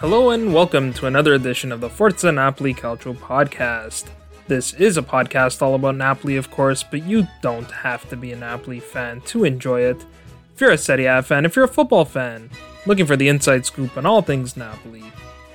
Hello and welcome to another edition of the Forza Napoli Calcio podcast. This is a podcast all about Napoli, of course, but you don't have to be a Napoli fan to enjoy it. If you're a Serie A fan, if you're a football fan, looking for the inside scoop on all things Napoli,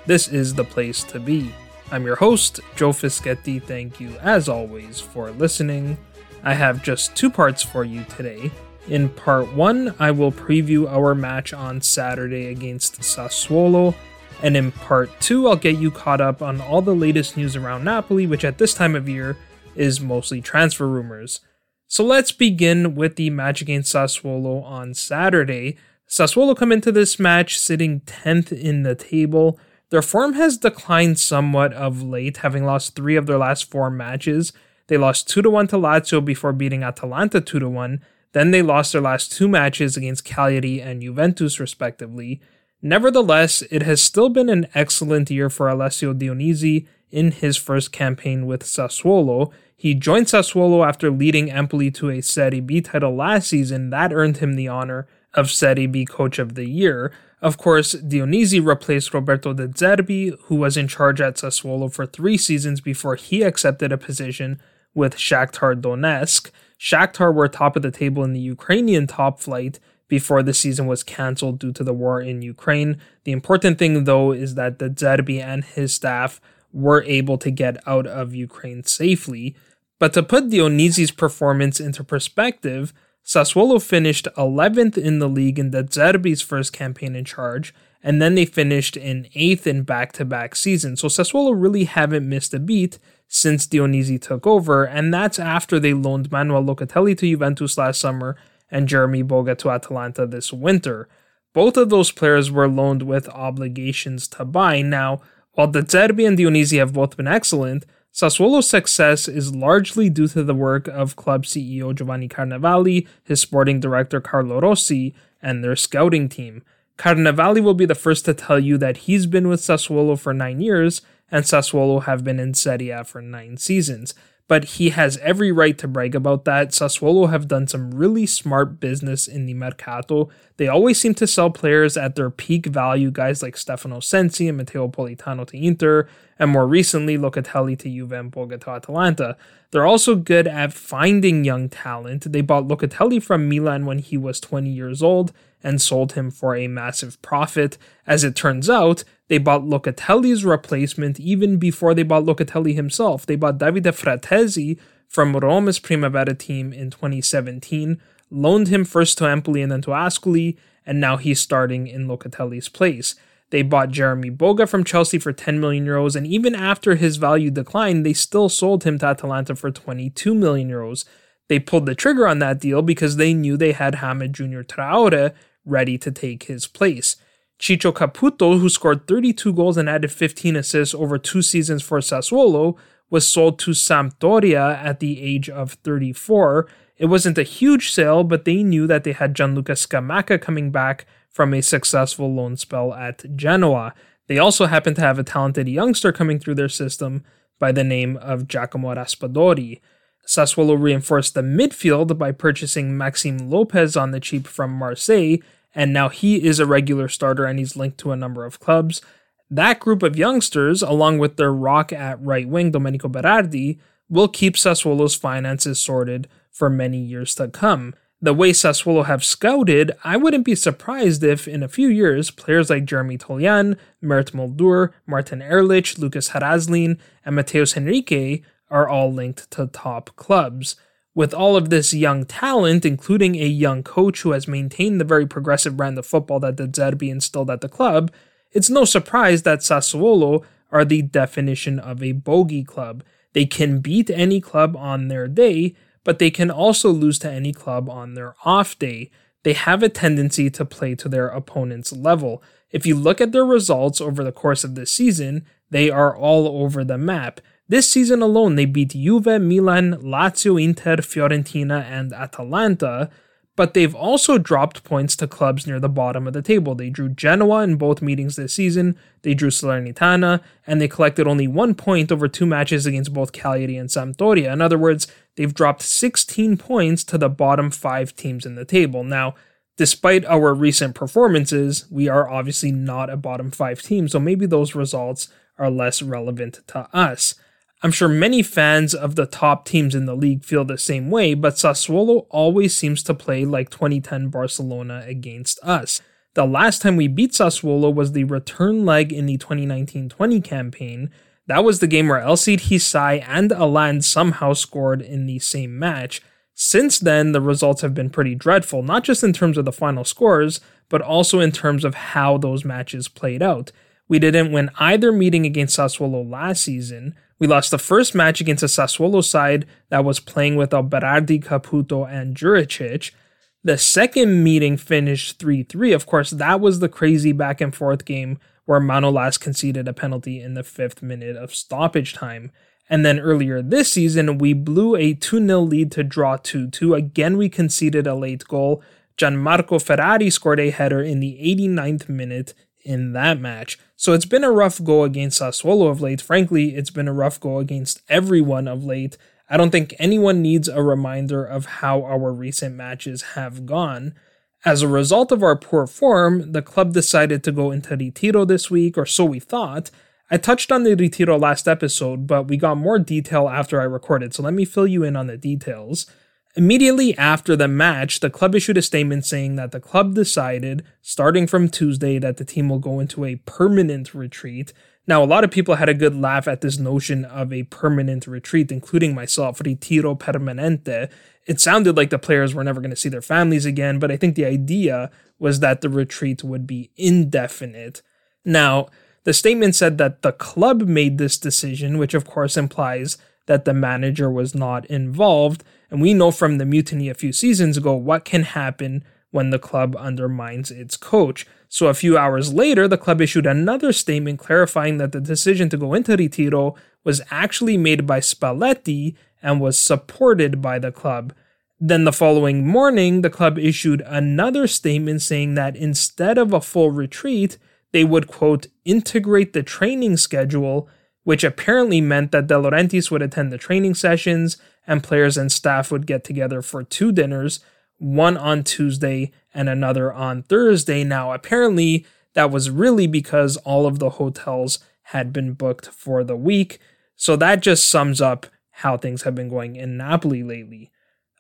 this is the place to be. I'm your host, Joe Fischetti. Thank you, as always, for listening. I have just two parts for you today. In part one, I will preview our match on Saturday against Sassuolo and in part 2, I'll get you caught up on all the latest news around Napoli, which at this time of year is mostly transfer rumors. So let's begin with the match against Sassuolo on Saturday. Sassuolo come into this match sitting 10th in the table. Their form has declined somewhat of late, having lost three of their last four matches. They lost 2 1 to Lazio before beating Atalanta 2 1. Then they lost their last two matches against Cagliari and Juventus, respectively. Nevertheless, it has still been an excellent year for Alessio Dionisi in his first campaign with Sassuolo. He joined Sassuolo after leading Empoli to a Serie B title last season. That earned him the honor of Serie B Coach of the Year. Of course, Dionisi replaced Roberto De Zerbi, who was in charge at Sassuolo for three seasons before he accepted a position with Shakhtar Donetsk. Shakhtar were top of the table in the Ukrainian top flight before the season was cancelled due to the war in Ukraine. The important thing, though, is that De Zerbi and his staff were able to get out of Ukraine safely. But to put Dionisi's performance into perspective, Sassuolo finished 11th in the league in De Zerbi's first campaign in charge, and then they finished in 8th in back to back seasons. So Sassuolo really haven't missed a beat since Dionisi took over, and that's after they loaned Manuel Locatelli to Juventus last summer and Jeremy Boga to Atalanta this winter. Both of those players were loaned with obligations to buy. Now, while De Zerbi and Dionisi have both been excellent, Sassuolo's success is largely due to the work of club CEO Giovanni Carnevali, his sporting director Carlo Rossi, and their scouting team. Carnevali will be the first to tell you that he's been with Sassuolo for nine years, and Sassuolo have been in Serie A for nine seasons but he has every right to brag about that. Sassuolo have done some really smart business in the Mercato. They always seem to sell players at their peak value, guys like Stefano Sensi and Matteo Politano to Inter, and more recently Locatelli to Juve and Boga to Atalanta. They're also good at finding young talent. They bought Locatelli from Milan when he was 20 years old and sold him for a massive profit. As it turns out, they bought Locatelli's replacement even before they bought Locatelli himself. They bought Davide Fratesi from Roma's Primavera team in 2017, loaned him first to Empoli and then to Ascoli, and now he's starting in Locatelli's place. They bought Jeremy Boga from Chelsea for 10 million euros, and even after his value declined, they still sold him to Atalanta for 22 million euros. They pulled the trigger on that deal because they knew they had Hamed Junior Traore ready to take his place. Ciccio Caputo, who scored 32 goals and added 15 assists over two seasons for Sassuolo, was sold to Sampdoria at the age of 34. It wasn't a huge sale, but they knew that they had Gianluca Scamacca coming back from a successful loan spell at Genoa. They also happened to have a talented youngster coming through their system by the name of Giacomo Raspadori. Sassuolo reinforced the midfield by purchasing Maxime Lopez on the cheap from Marseille and now he is a regular starter and he's linked to a number of clubs. That group of youngsters, along with their rock at right wing, Domenico Berardi, will keep Sassuolo's finances sorted for many years to come. The way Sassuolo have scouted, I wouldn't be surprised if, in a few years, players like Jeremy Toljan, Mert Muldur, Martin Erlic, Lukas Haraslin, and Matheus Henrique are all linked to top clubs. With all of this young talent, including a young coach who has maintained the very progressive brand of football that De Zerbi instilled at the club, it's no surprise that Sassuolo are the definition of a bogey club. They can beat any club on their day, but they can also lose to any club on their off day. They have a tendency to play to their opponent's level. If you look at their results over the course of this season, they are all over the map. This season alone, they beat Juve, Milan, Lazio, Inter, Fiorentina, and Atalanta, but they've also dropped points to clubs near the bottom of the table. They drew Genoa in both meetings this season, they drew Salernitana, and they collected only one point over two matches against both Cagliari and Sampdoria. In other words, they've dropped 16 points to the bottom five teams in the table. Now, despite our recent performances, we are obviously not a bottom five team, so maybe those results are less relevant to us. I'm sure many fans of the top teams in the league feel the same way, but Sassuolo always seems to play like 2010 Barcelona against us. The last time we beat Sassuolo was the return leg in the 2019 20 campaign. That was the game where Elseid Hysaj and Allan somehow scored in the same match. Since then, the results have been pretty dreadful, not just in terms of the final scores, but also in terms of how those matches played out. We didn't win either meeting against Sassuolo last season. We lost the first match against a Sassuolo side that was playing with Berardi, Caputo, and Djuricic. The second meeting finished 3 3. Of course, that was the crazy back and forth game where Manolas conceded a penalty in the fifth minute of stoppage time. And then earlier this season, we blew a 2 0 lead to draw 2 2. Again, we conceded a late goal. Gianmarco Ferrari scored a header in the 89th minute in that match. So it's been a rough go against Sassuolo of late. Frankly, it's been a rough go against everyone of late. I don't think anyone needs a reminder of how our recent matches have gone. As a result of our poor form, the club decided to go into Retiro this week, or so we thought. I touched on the Retiro last episode, but we got more detail after I recorded, so let me fill you in on the details. Immediately after the match, the club issued a statement saying that the club decided, starting from Tuesday, that the team will go into a permanent retreat. Now, a lot of people had a good laugh at this notion of a permanent retreat, including myself, retiro permanente. It sounded like the players were never going to see their families again, but I think the idea was that the retreat would be indefinite. Now, the statement said that the club made this decision, which of course implies that the manager was not involved. And we know from the mutiny a few seasons ago what can happen when the club undermines its coach. So a few hours later, the club issued another statement clarifying that the decision to go into Retiro was actually made by Spalletti and was supported by the club. Then the following morning, the club issued another statement saying that instead of a full retreat, they would, quote, integrate the training schedule which apparently meant that De Laurentiis would attend the training sessions and players and staff would get together for two dinners, one on Tuesday and another on Thursday. Now, apparently, that was really because all of the hotels had been booked for the week. So that just sums up how things have been going in Napoli lately.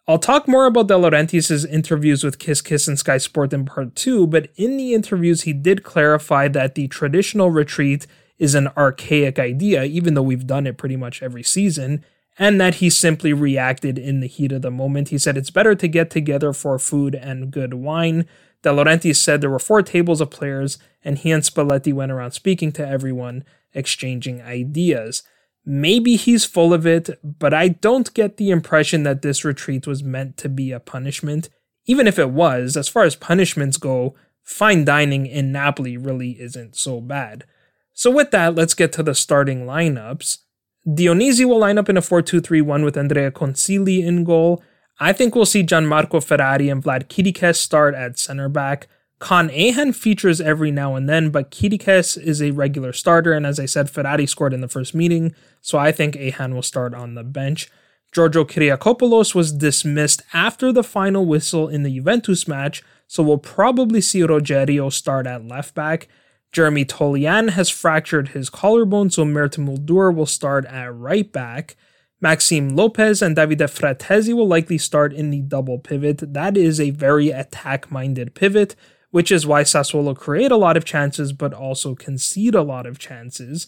I'll talk more about De Laurentiis' interviews with Kiss Kiss and Sky Sport in part 2, but in the interviews he did clarify that the traditional retreat is an archaic idea, even though we've done it pretty much every season, and that he simply reacted in the heat of the moment. He said it's better to get together for food and good wine. De said there were four tables of players, and he and Spalletti went around speaking to everyone, exchanging ideas. Maybe he's full of it, but I don't get the impression that this retreat was meant to be a punishment. Even if it was, as far as punishments go, fine dining in Napoli really isn't so bad. So with that, let's get to the starting lineups. Dionisi will line up in a 4-2-3-1 with Andrea Consigli in goal. I think we'll see Gianmarco Ferrari and Vlad Chiriches start at center back. Kaan Ayhan features every now and then, but Chiriches is a regular starter, and as I said, Ferrari scored in the first meeting, so I think Ayhan will start on the bench. Giorgio Kyriakopoulos was dismissed after the final whistle in the Juventus match, so we'll probably see Rogerio start at left back. Jeremy Toljan has fractured his collarbone, so Mert Muldur will start at right back. Maxime Lopez and Davide Fratesi will likely start in the double pivot. That is a very attack minded pivot, which is why Sassuolo create a lot of chances but also concede a lot of chances.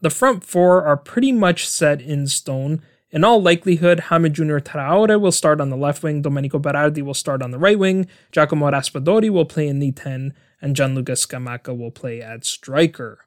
The front four are pretty much set in stone. In all likelihood, James Junior Traore will start on the left wing, Domenico Berardi will start on the right wing, Giacomo Raspadori will play in the 10, and Gianluca Scamacca will play at striker.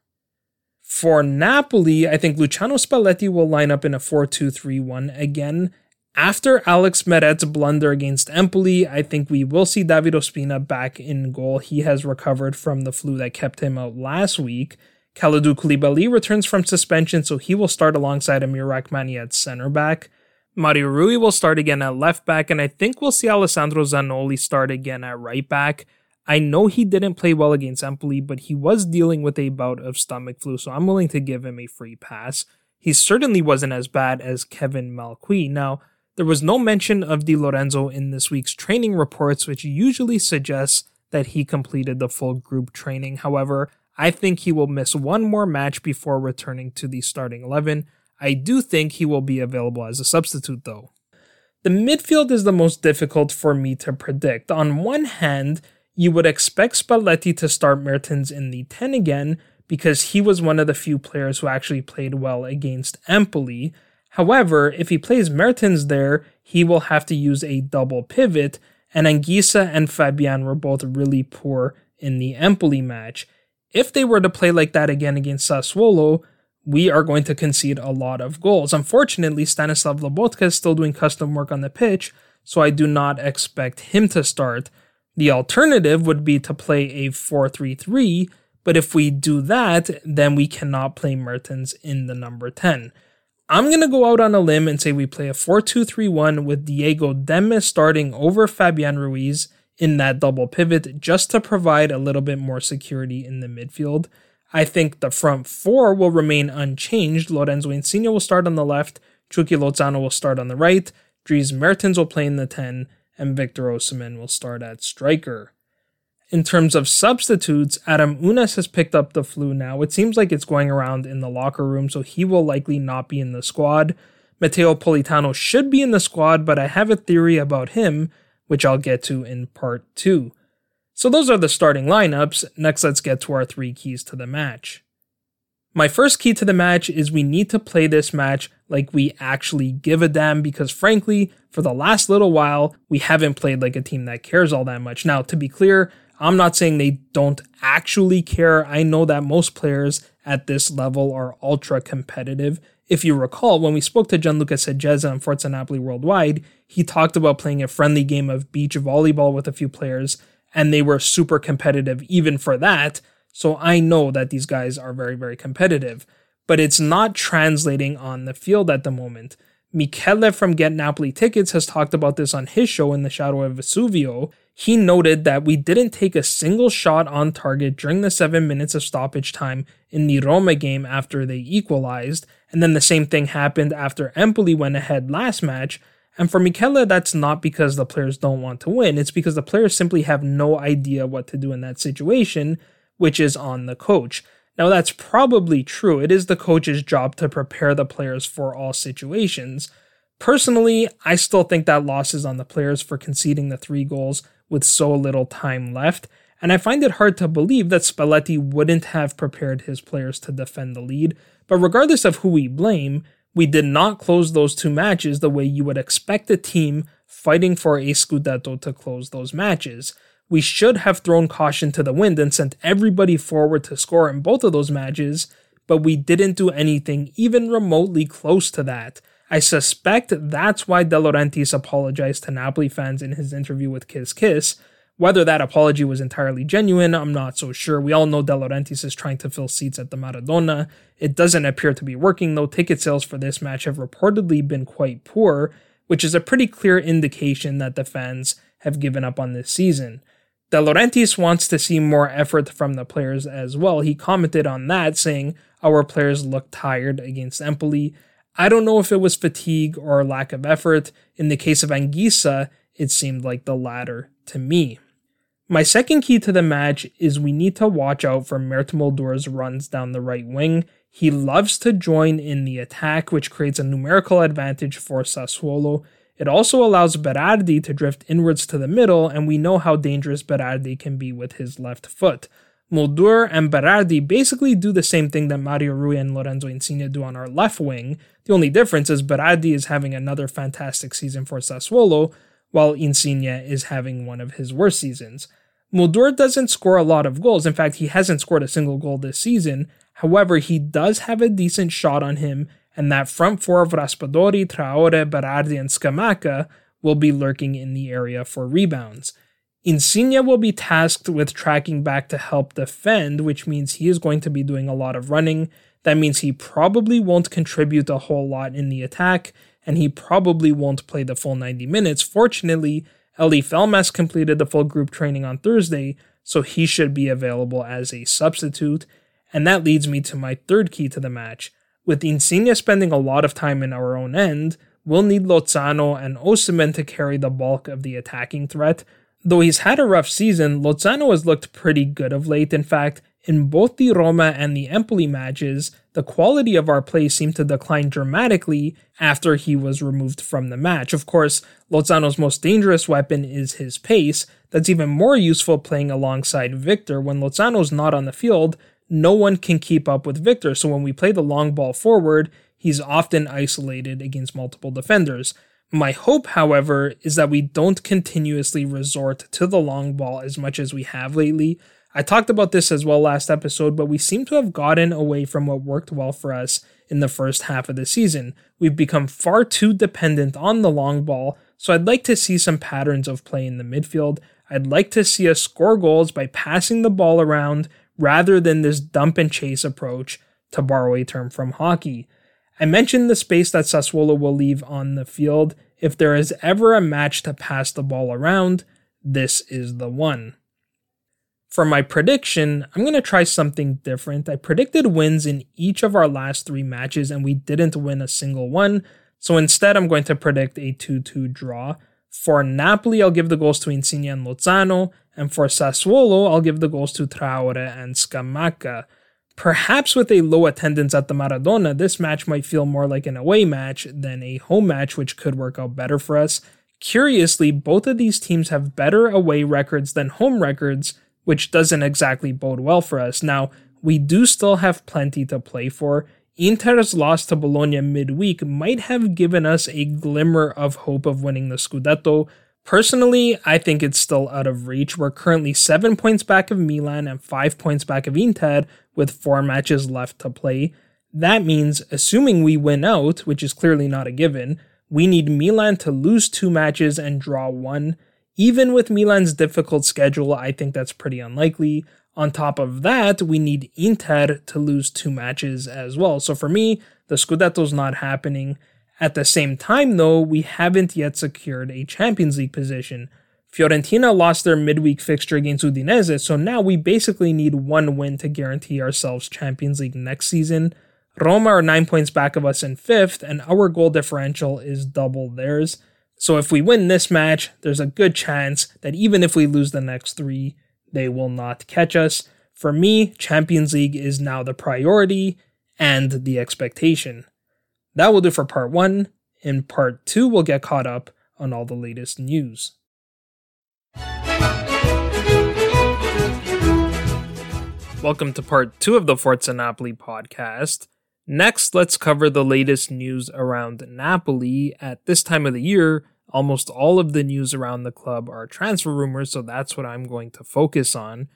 For Napoli, I think Luciano Spalletti will line up in a 4 2 3 1 again. After Alex Meret blunder against Empoli, I think we will see David Ospina back in goal. He has recovered from the flu that kept him out last week. Kalidou Koulibaly returns from suspension, so he will start alongside Amir Rrahmani at center back. Mario Rui will start again at left back, and I think we'll see Alessandro Zanoli start again at right back. I know he didn't play well against Empoli, but he was dealing with a bout of stomach flu, so I'm willing to give him a free pass. He certainly wasn't as bad as Kevin Malcuit. Now, there was no mention of Di Lorenzo in this week's training reports, which usually suggests that he completed the full group training. However, I think he will miss one more match before returning to the starting 11. I do think he will be available as a substitute, though. The midfield is the most difficult for me to predict. On one hand, you would expect Spalletti to start Mertens in the 10 again because he was one of the few players who actually played well against Empoli. However, if he plays Mertens there, he will have to use a double pivot, and Anguissa and Fabian were both really poor in the Empoli match. If they were to play like that again against Sassuolo, we are going to concede a lot of goals. Unfortunately, Stanislav Lobotka is still doing custom work on the pitch, so I do not expect him to start. The alternative would be to play a 4 3 3, but if we do that, then we cannot play Mertens in the number 10. I'm going to go out on a limb and say we play a 4 2 3 1 with Diego Demme starting over Fabian Ruiz in that double pivot just to provide a little bit more security in the midfield. I think the front four will remain unchanged. Lorenzo Insigne will start on the left, Chucky Lozano will start on the right, Dries Mertens will play in the 10, and Victor Osimhen will start at striker. In terms of substitutes, Adam Ounas has picked up the flu now. It seems like it's going around in the locker room, so he will likely not be in the squad. Matteo Politano should be in the squad, but I have a theory about him, which I'll get to in part 2. So those are the starting lineups. Next, let's get to our three keys to the match. My first key to the match is we need to play this match like we actually give a damn because, frankly, for the last little while, we haven't played like a team that cares all that much. Now, to be clear, I'm not saying they don't actually care. I know that most players at this level are ultra competitive. If you recall, when we spoke to Gianluca Seggeza on Forza Napoli Worldwide, he talked about playing a friendly game of beach volleyball with a few players, and they were super competitive even for that. So I know that these guys are very, very competitive, but it's not translating on the field at the moment. Michele from Get Napoli Tickets has talked about this on his show in the Shadow of Vesuvio. He noted that we didn't take a single shot on target during the seven minutes of stoppage time in the Roma game after they equalized, and then the same thing happened after Empoli went ahead last match. And for Michele, that's not because the players don't want to win, it's because the players simply have no idea what to do in that situation which is on the coach. Now, that's probably true. It is the coach's job to prepare the players for all situations. Personally, I still think that loss is on the players for conceding the three goals with so little time left, and I find it hard to believe that Spalletti wouldn't have prepared his players to defend the lead. But regardless of who we blame, we did not close those two matches the way you would expect a team fighting for a Scudetto to close those matches we should have thrown caution to the wind and sent everybody forward to score in both of those matches, but we didn't do anything even remotely close to that. I suspect that's why De Laurentiis apologized to Napoli fans in his interview with Kiss Kiss. Whether that apology was entirely genuine, I'm not so sure. We all know De Laurentiis is trying to fill seats at the Maradona. It doesn't appear to be working, though ticket sales for this match have reportedly been quite poor, which is a pretty clear indication that the fans have given up on this season. De Laurentiis wants to see more effort from the players as well. He commented on that, saying, Our players looked tired against Empoli. I don't know if it was fatigue or lack of effort. In the case of Anguissa, it seemed like the latter to me. My second key to the match is we need to watch out for Mert runs down the right wing. He loves to join in the attack, which creates a numerical advantage for Sassuolo. It also allows Berardi to drift inwards to the middle, and we know how dangerous Berardi can be with his left foot. Muldur and Berardi basically do the same thing that Mario Rui and Lorenzo Insigne do on our left wing. The only difference is Berardi is having another fantastic season for Sassuolo, while Insigne is having one of his worst seasons. Muldur doesn't score a lot of goals. In fact, he hasn't scored a single goal this season. However, he does have a decent shot on him, and that front four of Raspadori, Traore, Berardi, and Scamacca will be lurking in the area for rebounds. Insigne will be tasked with tracking back to help defend, which means he is going to be doing a lot of running. That means he probably won't contribute a whole lot in the attack, and he probably won't play the full 90 minutes. Fortunately, Elif Elmas completed the full group training on Thursday, so he should be available as a substitute. And that leads me to my third key to the match. With Insigne spending a lot of time in our own end, we'll need Lozano and Osimhen to carry the bulk of the attacking threat. Though he's had a rough season, Lozano has looked pretty good of late. In fact, in both the Roma and the Empoli matches, the quality of our play seemed to decline dramatically after he was removed from the match. Of course, Lozano's most dangerous weapon is his pace. That's even more useful playing alongside Victor. When Lozano's not on the field, no one can keep up with Victor, so when we play the long ball forward, he's often isolated against multiple defenders. My hope, however, is that we don't continuously resort to the long ball as much as we have lately. I talked about this as well last episode, but we seem to have gotten away from what worked well for us in the first half of the season. We've become far too dependent on the long ball, so I'd like to see some patterns of play in the midfield. I'd like to see us score goals by passing the ball around rather than this dump and chase approach, to borrow a term from hockey. I mentioned the space that Sassuolo will leave on the field. If there is ever a match to pass the ball around, this is the one. For my prediction, I'm going to try something different. I predicted wins in each of our last three matches, and we didn't win a single one. So instead, I'm going to predict a 2 2 draw. For Napoli, I'll give the goals to Insigne and Lozano, and for Sassuolo, I'll give the goals to Traore and Scamacca. Perhaps with a low attendance at the Maradona, this match might feel more like an away match than a home match, which could work out better for us. Curiously, both of these teams have better away records than home records, which doesn't exactly bode well for us. Now, we do still have plenty to play for. Inter's loss to Bologna midweek might have given us a glimmer of hope of winning the Scudetto, Personally, I think it's still out of reach. We're currently seven points back of Milan and five points back of Inter with four matches left to play. That means, assuming we win out, which is clearly not a given, we need Milan to lose two matches and draw one. Even with Milan's difficult schedule, I think that's pretty unlikely. On top of that, we need Inter to lose two matches as well. So for me, the Scudetto's not happening. At the same time, though, we haven't yet secured a Champions League position. Fiorentina lost their midweek fixture against Udinese, so now we basically need one win to guarantee ourselves Champions League next season. Roma are nine points back of us in fifth, and our goal differential is double theirs. So if we win this match, there's a good chance that even if we lose the next three, they will not catch us. For me, Champions League is now the priority and the expectation. That will do for part one. In part two, we'll get caught up on all the latest news. Welcome to part two of the Forza Napoli podcast. Next, let's cover the latest news around Napoli. At this time of the year, almost all of the news around the club are transfer rumors, so that's what I'm going to focus on.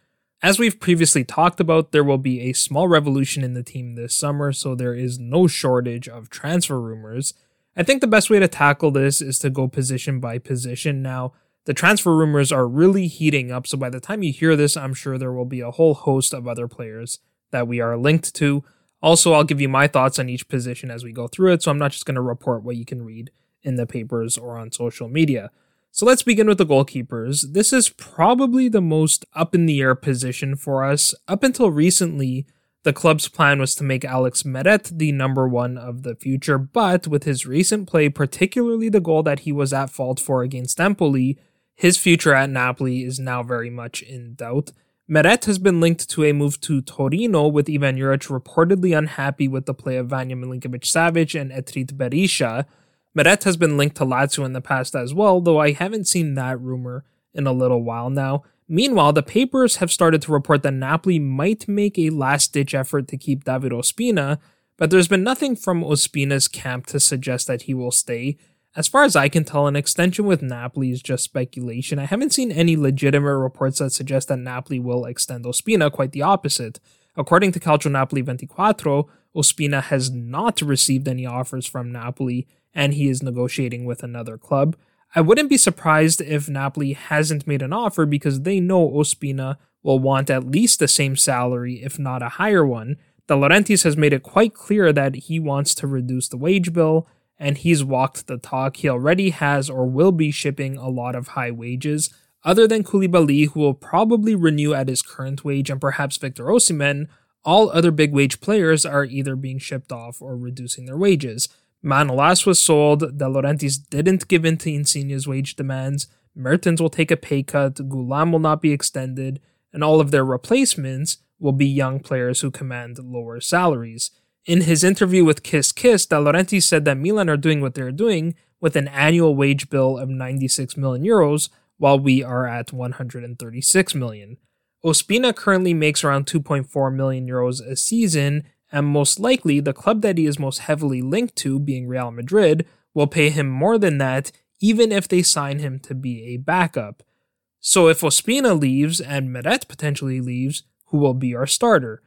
As we've previously talked about, there will be a small revolution in the team this summer, so there is no shortage of transfer rumors. I think the best way to tackle this is to go position by position. Now, the transfer rumors are really heating up, so by the time you hear this, I'm sure there will be a whole host of other players that we are linked to. Also, I'll give you my thoughts on each position as we go through it, so I'm not just going to report what you can read in the papers or on social media. So let's begin with the goalkeepers. This is probably the most up in the air position for us. Up until recently, the club's plan was to make Alex Meret the number one of the future, but with his recent play, particularly the goal that he was at fault for against Empoli, his future at Napoli is now very much in doubt. Meret has been linked to a move to Torino, with Ivan Juric reportedly unhappy with the play of Vanja Milinkovic Savic and Etrit Berisha, Meret has been linked to Lazio in the past as well, though I haven't seen that rumor in a little while now. Meanwhile, the papers have started to report that Napoli might make a last ditch effort to keep David Ospina, but there's been nothing from Ospina's camp to suggest that he will stay. As far as I can tell, an extension with Napoli is just speculation. I haven't seen any legitimate reports that suggest that Napoli will extend Ospina, quite the opposite. According to Calcio Napoli 24, Ospina has not received any offers from Napoli, and he is negotiating with another club. I wouldn't be surprised if Napoli hasn't made an offer because they know Ospina will want at least the same salary, if not a higher one. De Laurentiis has made it quite clear that he wants to reduce the wage bill, and he's walked the talk. He already has or will be shipping a lot of high wages. Other than Koulibaly, who will probably renew at his current wage, and perhaps Victor Osimhen, all other big wage players are either being shipped off or reducing their wages. Manolas was sold. De Laurentiis didn't give in to Insigne's wage demands. Mertens will take a pay cut. Ghoulam will not be extended. And all of their replacements will be young players who command lower salaries. In his interview with Kiss Kiss, De Laurentiis said that Milan are doing what they're doing with an annual wage bill of 96 million euros, while we are at 136 million. Ospina currently makes around 2.4 million euros a season, and most likely the club that he is most heavily linked to, being Real Madrid, will pay him more than that even if they sign him to be a backup. So if Ospina leaves and Meret potentially leaves, who will be our starter?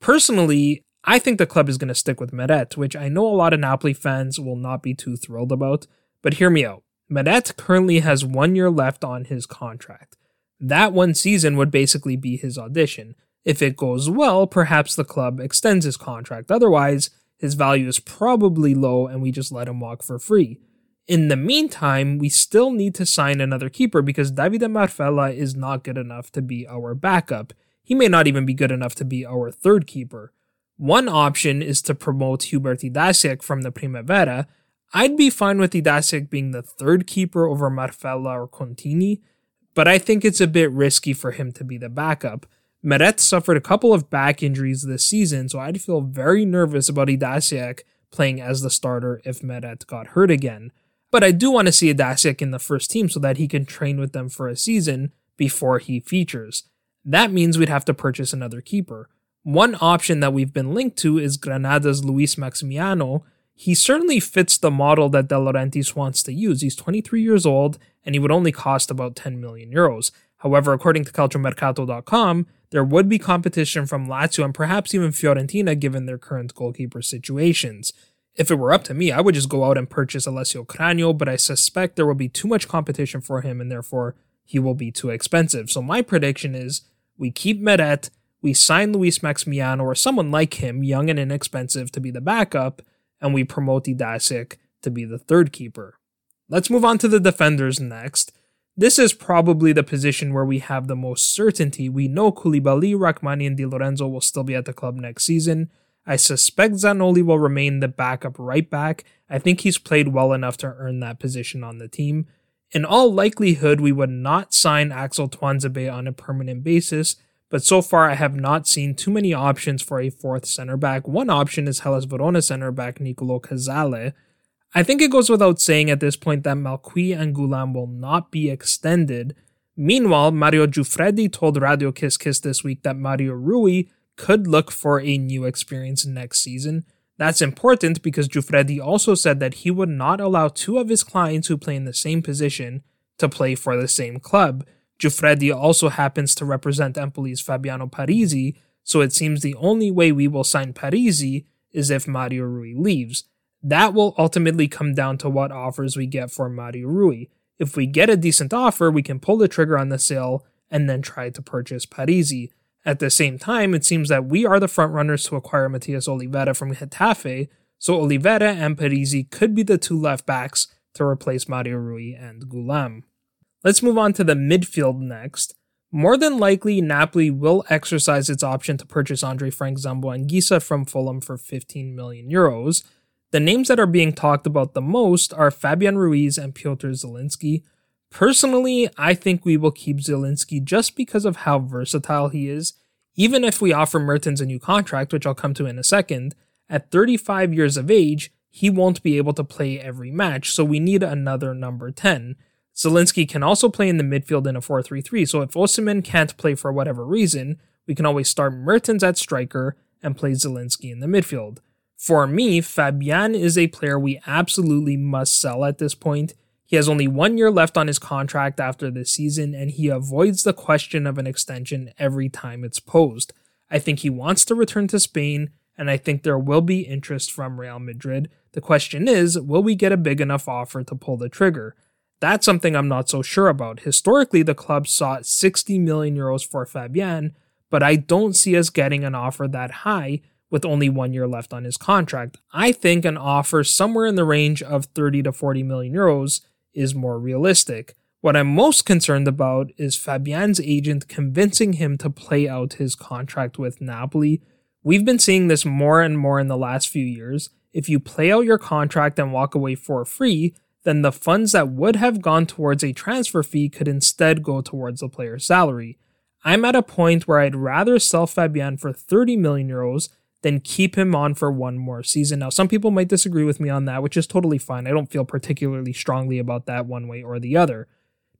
Personally, I think the club is going to stick with Meret, which I know a lot of Napoli fans will not be too thrilled about, but hear me out. Meret currently has one year left on his contract. That one season would basically be his audition. If it goes well, perhaps the club extends his contract. Otherwise, his value is probably low and we just let him walk for free. In the meantime, we still need to sign another keeper because Davide Marfella is not good enough to be our backup. He may not even be good enough to be our third keeper. One option is to promote Hubert Idasiak from the Primavera. I'd be fine with Idasiak being the third keeper over Marfella or Contini, but I think it's a bit risky for him to be the backup. Meret suffered a couple of back injuries this season, so I'd feel very nervous about Idasiak playing as the starter if Meret got hurt again. But I do want to see Idasiak in the first team so that he can train with them for a season before he features. That means we'd have to purchase another keeper. One option that we've been linked to is Granada's Luis Maximiano. He certainly fits the model that De Laurentiis wants to use. He's 23 years old and he would only cost about 10 million euros. However, according to calciomercato.com, there would be competition from Lazio and perhaps even Fiorentina given their current goalkeeper situations. If it were up to me, I would just go out and purchase Alessio Cragno, but I suspect there will be too much competition for him and therefore he will be too expensive. So my prediction is we keep Meret, we sign Luis Maximiano or someone like him, young and inexpensive, to be the backup, and we promote Idasiak to be the third keeper. Let's move on to the defenders next. This is probably the position where we have the most certainty. We know Koulibaly, Rrahmani, and Di Lorenzo will still be at the club next season. I suspect Zanoli will remain the backup right back. I think he's played well enough to earn that position on the team. In all likelihood, we would not sign Axel Tuanzebe on a permanent basis, but so far I have not seen too many options for a fourth center back. One option is Hellas Verona center back Nicolo Casale. I think it goes without saying at this point that Malcuit and Ghoulam will not be extended. Meanwhile, Mario Giuffredi told Radio Kiss Kiss this week that Mario Rui could look for a new experience next season. That's important because Giuffredi also said that he would not allow two of his clients who play in the same position to play for the same club. Giuffredi also happens to represent Empoli's Fabiano Parisi, so it seems the only way we will sign Parisi is if Mario Rui leaves. That will ultimately come down to what offers we get for Mario Rui. If we get a decent offer, we can pull the trigger on the sale and then try to purchase Parisi. At the same time, it seems that we are the frontrunners to acquire Matias Olivera from Getafe, so Olivera and Parisi could be the two left backs to replace Mario Rui and Ghoulam. Let's move on to the midfield next. More than likely, Napoli will exercise its option to purchase Andre Frank Zambo Anguissa from Fulham for 15 million euros. The names that are being talked about the most are Fabian Ruiz and Piotr Zielinski. Personally, I think we will keep Zielinski just because of how versatile he is. Even if we offer Mertens a new contract, which I'll come to in a second, at 35 years of age, he won't be able to play every match, so we need another number 10. Zielinski can also play in the midfield in a 4 3 3, so if Osimhen can't play for whatever reason, we can always start Mertens at striker and play Zielinski in the midfield. For me, Fabian is a player we absolutely must sell at this point. He has only one year left on his contract after this season, and he avoids the question of an extension every time it's posed. I think he wants to return to Spain, and I think there will be interest from Real Madrid. The question is, will we get a big enough offer to pull the trigger? That's something I'm not so sure about. Historically, the club sought 60 million euros for Fabian, but I don't see us getting an offer that high with only one year left on his contract. I think an offer somewhere in the range of 30 to 40 million euros is more realistic. What I'm most concerned about is Fabian's agent convincing him to play out his contract with Napoli. We've been seeing this more and more in the last few years. If you play out your contract and walk away for free, then the funds that would have gone towards a transfer fee could instead go towards the player's salary. I'm at a point where I'd rather sell Fabian for 30 million euros than keep him on for one more season. Now, some people might disagree with me on that, which is totally fine. I don't feel particularly strongly about that one way or the other.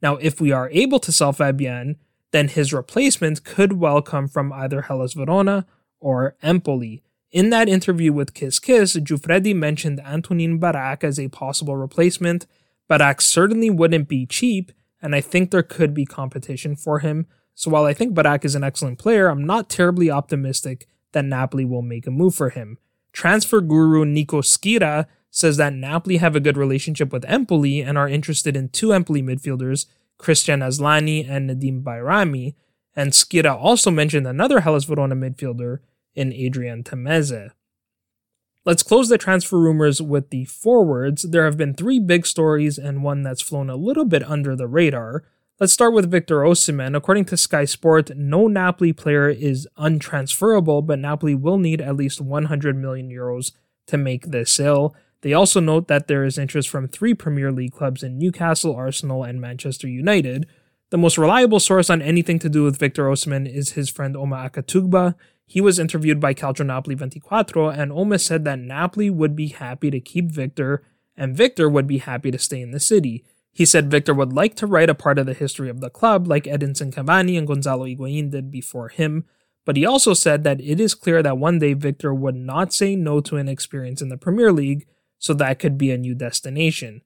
Now, if we are able to sell Fabian, then his replacement could well come from either Hellas Verona or Empoli. In that interview with Kiss Kiss, Giuffredi mentioned Antonin Barak as a possible replacement. Barak certainly wouldn't be cheap, and I think there could be competition for him. So while I think Barak is an excellent player, I'm not terribly optimistic that Napoli will make a move for him. Transfer guru Nico Schira says that Napoli have a good relationship with Empoli and are interested in two Empoli midfielders, Kristjan Asllani and Nedim Bajrami, and Schira also mentioned another Hellas Verona midfielder in Adrian Tameze. Let's close the transfer rumors with the forwards. There have been three big stories and one that's flown a little bit under the radar. Let's start with Victor Osimhen. According to Sky Sport, no Napoli player is untransferable, but Napoli will need at least 100 million euros to make this sale. They also note that there is interest from three Premier League clubs in Newcastle, Arsenal, and Manchester United. The most reliable source on anything to do with Victor Osimhen is his friend Oma Akatugba. He was interviewed by Calcio Napoli 24, and Oma said that Napoli would be happy to keep Victor, and Victor would be happy to stay in the city. He said Victor would like to write a part of the history of the club like Edinson Cavani and Gonzalo Higuain did before him, but he also said that it is clear that one day Victor would not say no to an experience in the Premier League, so that could be a new destination.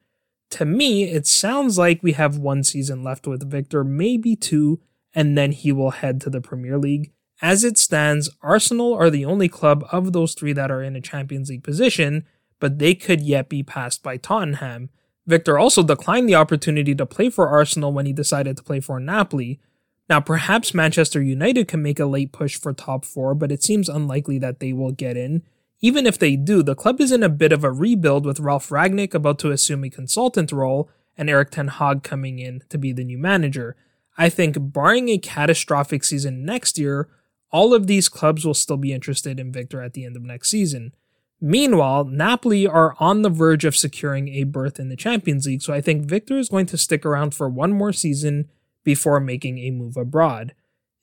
To me, it sounds like we have one season left with Victor, maybe two, and then he will head to the Premier League. As it stands, Arsenal are the only club of those three that are in a Champions League position, but they could yet be passed by Tottenham. Victor also declined the opportunity to play for Arsenal when he decided to play for Napoli. Now, perhaps Manchester United can make a late push for top four, but it seems unlikely that they will get in. Even if they do, the club is in a bit of a rebuild with Ralf Rangnick about to assume a consultant role and Erik Ten Hag coming in to be the new manager. I think, barring a catastrophic season next year, all of these clubs will still be interested in Victor at the end of next season. Meanwhile, Napoli are on the verge of securing a berth in the Champions League, so I think Victor is going to stick around for one more season before making a move abroad.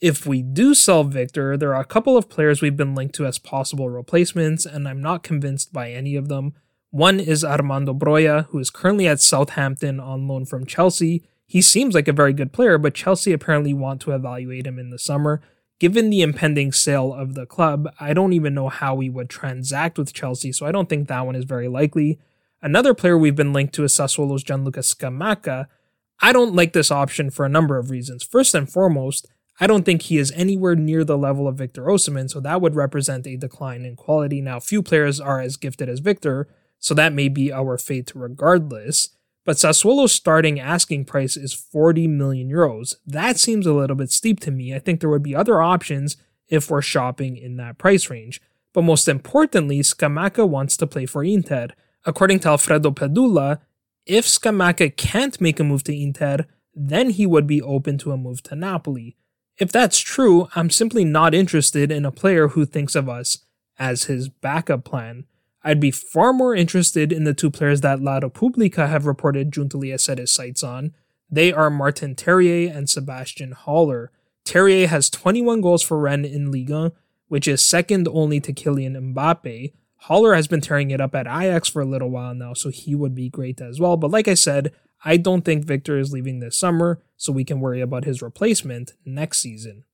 If we do sell Victor, there are a couple of players we've been linked to as possible replacements, and I'm not convinced by any of them. One is Armando Broja, who is currently at Southampton on loan from Chelsea. He seems like a very good player, but Chelsea apparently want to evaluate him in the summer, given the impending sale of the club, I don't even know how we would transact with Chelsea, so I don't think that one is very likely. Another player we've been linked to is Sassuolo's Gianluca Scamacca. I don't like this option for a number of reasons. First and foremost, I don't think he is anywhere near the level of Victor Osimhen, so that would represent a decline in quality. Now, few players are as gifted as Victor, so that may be our fate regardless. But Sassuolo's starting asking price is 40 million euros. That seems a little bit steep to me. I think there would be other options if we're shopping in that price range. But most importantly, Scamacca wants to play for Inter. According to Alfredo Pedulla, if Scamacca can't make a move to Inter, then he would be open to a move to Napoli. If that's true, I'm simply not interested in a player who thinks of us as his backup plan. I'd be far more interested in the two players that La Repubblica have reported Giuntoli has set his sights on. They are Martin Terrier and Sebastien Haller. Terrier has 21 goals for Rennes in Liga, which is second only to Kylian Mbappe. Haller has been tearing it up at Ajax for a little while now, so he would be great as well. But like I said, I don't think Victor is leaving this summer, so we can worry about his replacement next season.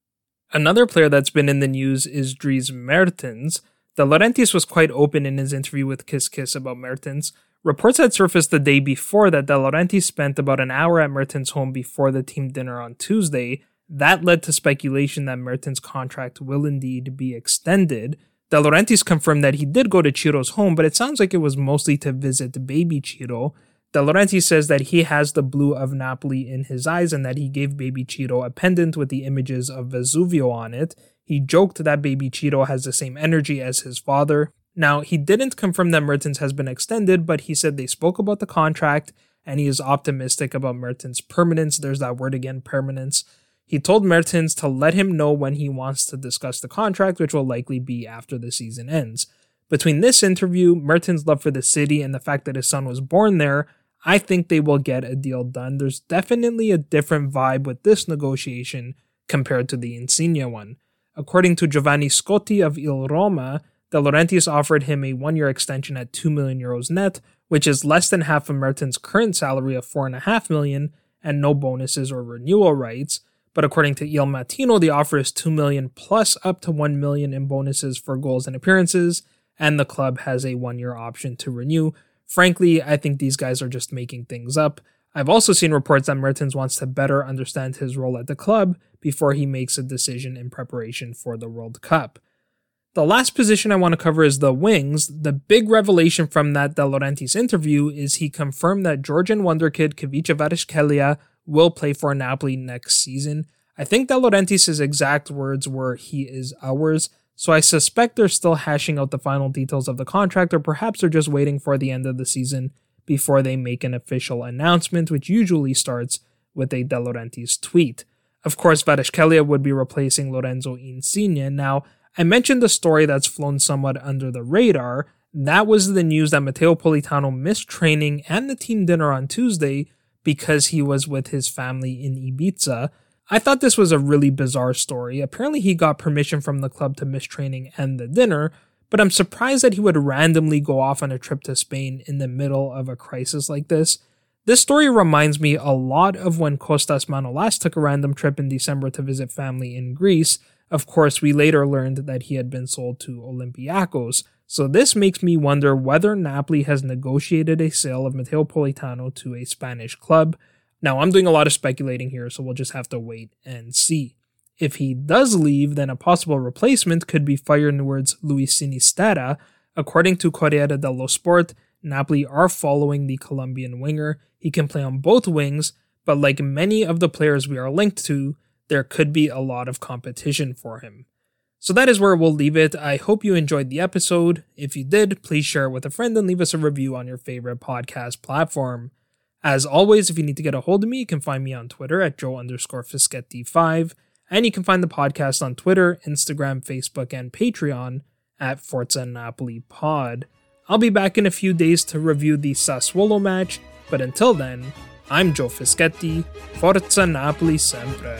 Another player that's been in the news is Dries Mertens. De Laurentiis was quite open in his interview with Kiss Kiss about Mertens. Reports had surfaced the day before that De Laurentiis spent about an hour at Mertens' home before the team dinner on Tuesday. That led to speculation that Mertens' contract will indeed be extended. De Laurentiis confirmed that he did go to Ciro's home, but it sounds like it was mostly to visit baby Ciro. De Laurentiis says that he has the blue of Napoli in his eyes and that he gave baby Ciro a pendant with the images of Vesuvio on it. He joked that baby Ciro has the same energy as his father. Now, he didn't confirm that Mertens has been extended, but he said they spoke about the contract and he is optimistic about Mertens' permanence. There's that word again, permanence. He told Mertens to let him know when he wants to discuss the contract, which will likely be after the season ends. Between this interview, Mertens' love for the city, and the fact that his son was born there, I think they will get a deal done. There's definitely a different vibe with this negotiation compared to the Insigne one. According to Giovanni Scotti of Il Roma, De Laurentiis offered him a one year extension at 2 million euros net, which is less than half of Mertens' current salary of 4.5 million and no bonuses or renewal rights. But according to Il Mattino, the offer is 2 million plus up to 1 million in bonuses for goals and appearances, and the club has a one year option to renew, Frankly, I think these guys are just making things up. I've also seen reports that Mertens wants to better understand his role at the club before he makes a decision in preparation for the World Cup. The last position I want to cover is the wings. The big revelation from that De Laurentiis interview is he confirmed that Georgian wonderkid Khvicha Kvaratskhelia will play for Napoli next season. I think De Laurentiis' exact words were, he is ours. So I suspect they're still hashing out the final details of the contract, or perhaps they're just waiting for the end of the season before they make an official announcement, which usually starts with a De Laurentiis tweet. Of course, Kvaratskhelia would be replacing Lorenzo Insigne. Now, I mentioned the story that's flown somewhat under the radar. That was the news that Matteo Politano missed training and the team dinner on Tuesday because he was with his family in Ibiza. I thought this was a really bizarre story. Apparently, he got permission from the club to miss training and the dinner, but I'm surprised that he would randomly go off on a trip to Spain in the middle of a crisis like this. This story reminds me a lot of when Kostas Manolas took a random trip in December to visit family in Greece. Of course, we later learned that he had been sold to Olympiacos. So this makes me wonder whether Napoli has negotiated a sale of Matteo Politano to a Spanish club. Now, I'm doing a lot of speculating here, so we'll just have to wait and see. If he does leave, then a possible replacement could be Feyenoord's Luis Sinisterra. According to Corriere dello Sport, Napoli are following the Colombian winger. He can play on both wings, but like many of the players we are linked to, there could be a lot of competition for him. So that is where we'll leave it. I hope you enjoyed the episode. If you did, please share it with a friend and leave us a review on your favorite podcast platform. As always, if you need to get a hold of me, you can find me on Twitter at Joe underscore Fischetti5, and you can find the podcast on Twitter, Instagram, Facebook, and Patreon at Forza Napoli Pod. I'll be back in a few days to review the Sassuolo match, but until then, I'm Joe Fischetti. Forza Napoli sempre.